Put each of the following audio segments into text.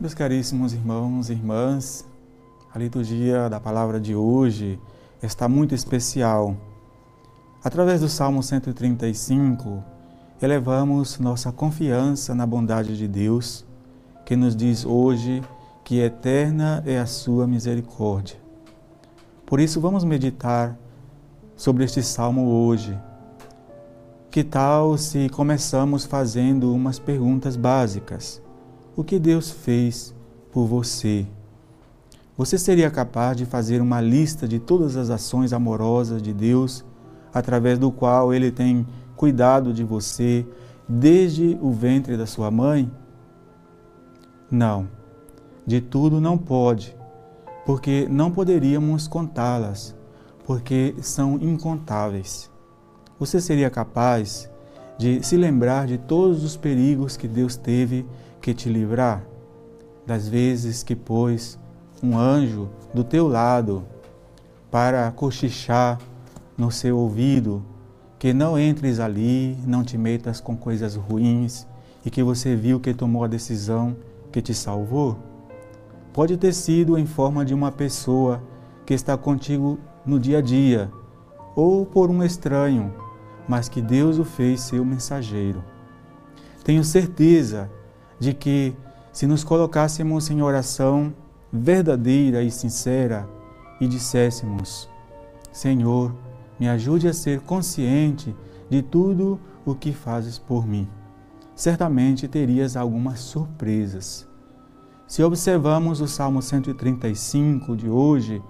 Meus caríssimos irmãos e irmãs, a liturgia da palavra de hoje está muito especial. Através do Salmo 135, elevamos nossa confiança na bondade de Deus, que nos diz hoje que eterna é a sua misericórdia. Por isso, vamos meditar sobre este salmo hoje. Que tal se começamos fazendo umas perguntas básicas? O que Deus fez por você. Você seria capaz de fazer uma lista de todas as ações amorosas de Deus, através do qual Ele tem cuidado de você desde o ventre da sua mãe? Não, de tudo não pode, porque não poderíamos contá-las, porque são incontáveis. Você seria capaz de se lembrar de todos os perigos que Deus teve que te livrar das vezes que pôs um anjo do teu lado para cochichar no seu ouvido que não entres ali, não te metas com coisas ruins e que você viu que tomou a decisão que te salvou? Pode ter sido em forma de uma pessoa que está contigo no dia a dia ou por um estranho, mas que Deus o fez seu mensageiro. Tenho certeza de que, se nos colocássemos em oração verdadeira e sincera e disséssemos: Senhor, me ajude a ser consciente de tudo o que fazes por mim, certamente terias algumas surpresas. Se observamos o Salmo 135 de hoje,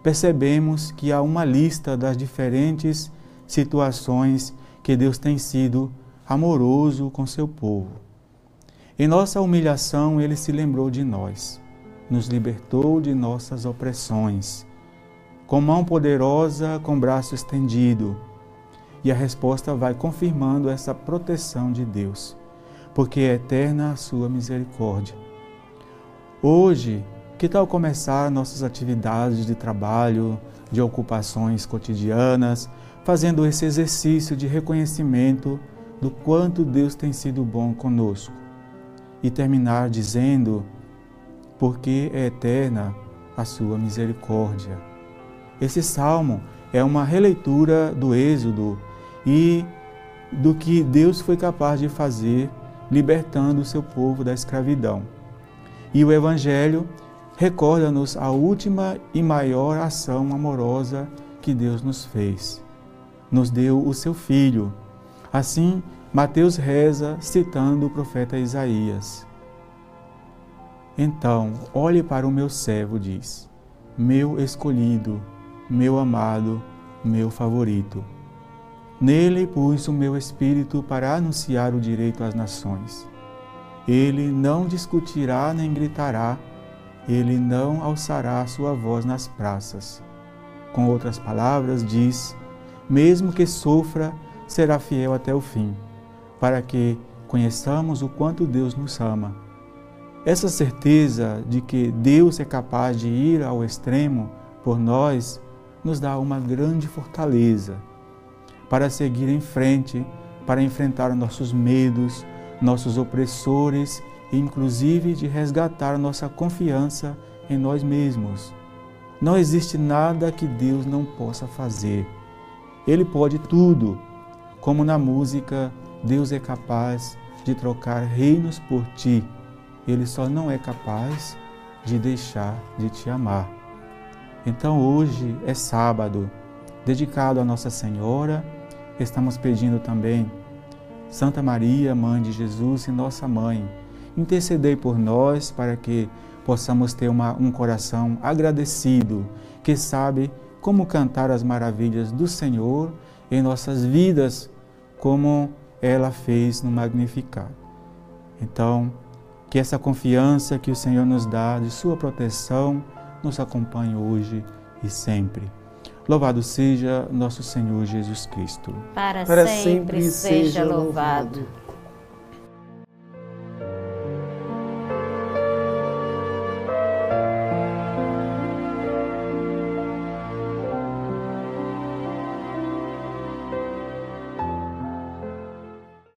percebemos que há uma lista das diferentes situações que Deus tem sido amoroso com seu povo. Em nossa humilhação, ele se lembrou de nós, nos libertou de nossas opressões, com mão poderosa, com braço estendido. E a resposta vai confirmando essa proteção de Deus, porque é eterna a sua misericórdia. Hoje, que tal começar nossas atividades de trabalho, de ocupações cotidianas, fazendo esse exercício de reconhecimento do quanto Deus tem sido bom conosco? e terminar dizendo: Porque é eterna a sua misericórdia. Esse salmo é uma releitura do Êxodo e do que Deus foi capaz de fazer libertando o seu povo da escravidão. E o Evangelho recorda-nos a última e maior ação amorosa que Deus nos fez. Nos deu o seu Filho. Assim, Mateus reza citando o profeta Isaías. Então, olhe para o meu servo, diz, meu escolhido, meu amado, meu favorito. Nele pus o meu espírito para anunciar o direito às nações. Ele não discutirá nem gritará, ele não alçará sua voz nas praças. Com outras palavras, diz: mesmo que sofra, será fiel até o fim para que conheçamos o quanto Deus nos ama. Essa certeza de que Deus é capaz de ir ao extremo por nós nos dá uma grande fortaleza para seguir em frente, para enfrentar nossos medos, nossos opressores e, inclusive, de resgatar nossa confiança em nós mesmos. Não existe nada que Deus não possa fazer. Ele pode tudo, como na música Deus é capaz de trocar reinos por ti. Ele só não é capaz de deixar de te amar. Então hoje é sábado, dedicado a Nossa Senhora. Estamos pedindo também Santa Maria, Mãe de Jesus e Nossa Mãe, intercedei por nós para que possamos ter uma, um coração agradecido, que sabe como cantar as maravilhas do Senhor em nossas vidas, como ela fez no Magnificat. Então, que essa confiança que o Senhor nos dá de Sua proteção nos acompanhe hoje e sempre. Louvado seja nosso Senhor Jesus Cristo. Para, Para sempre, sempre seja louvado.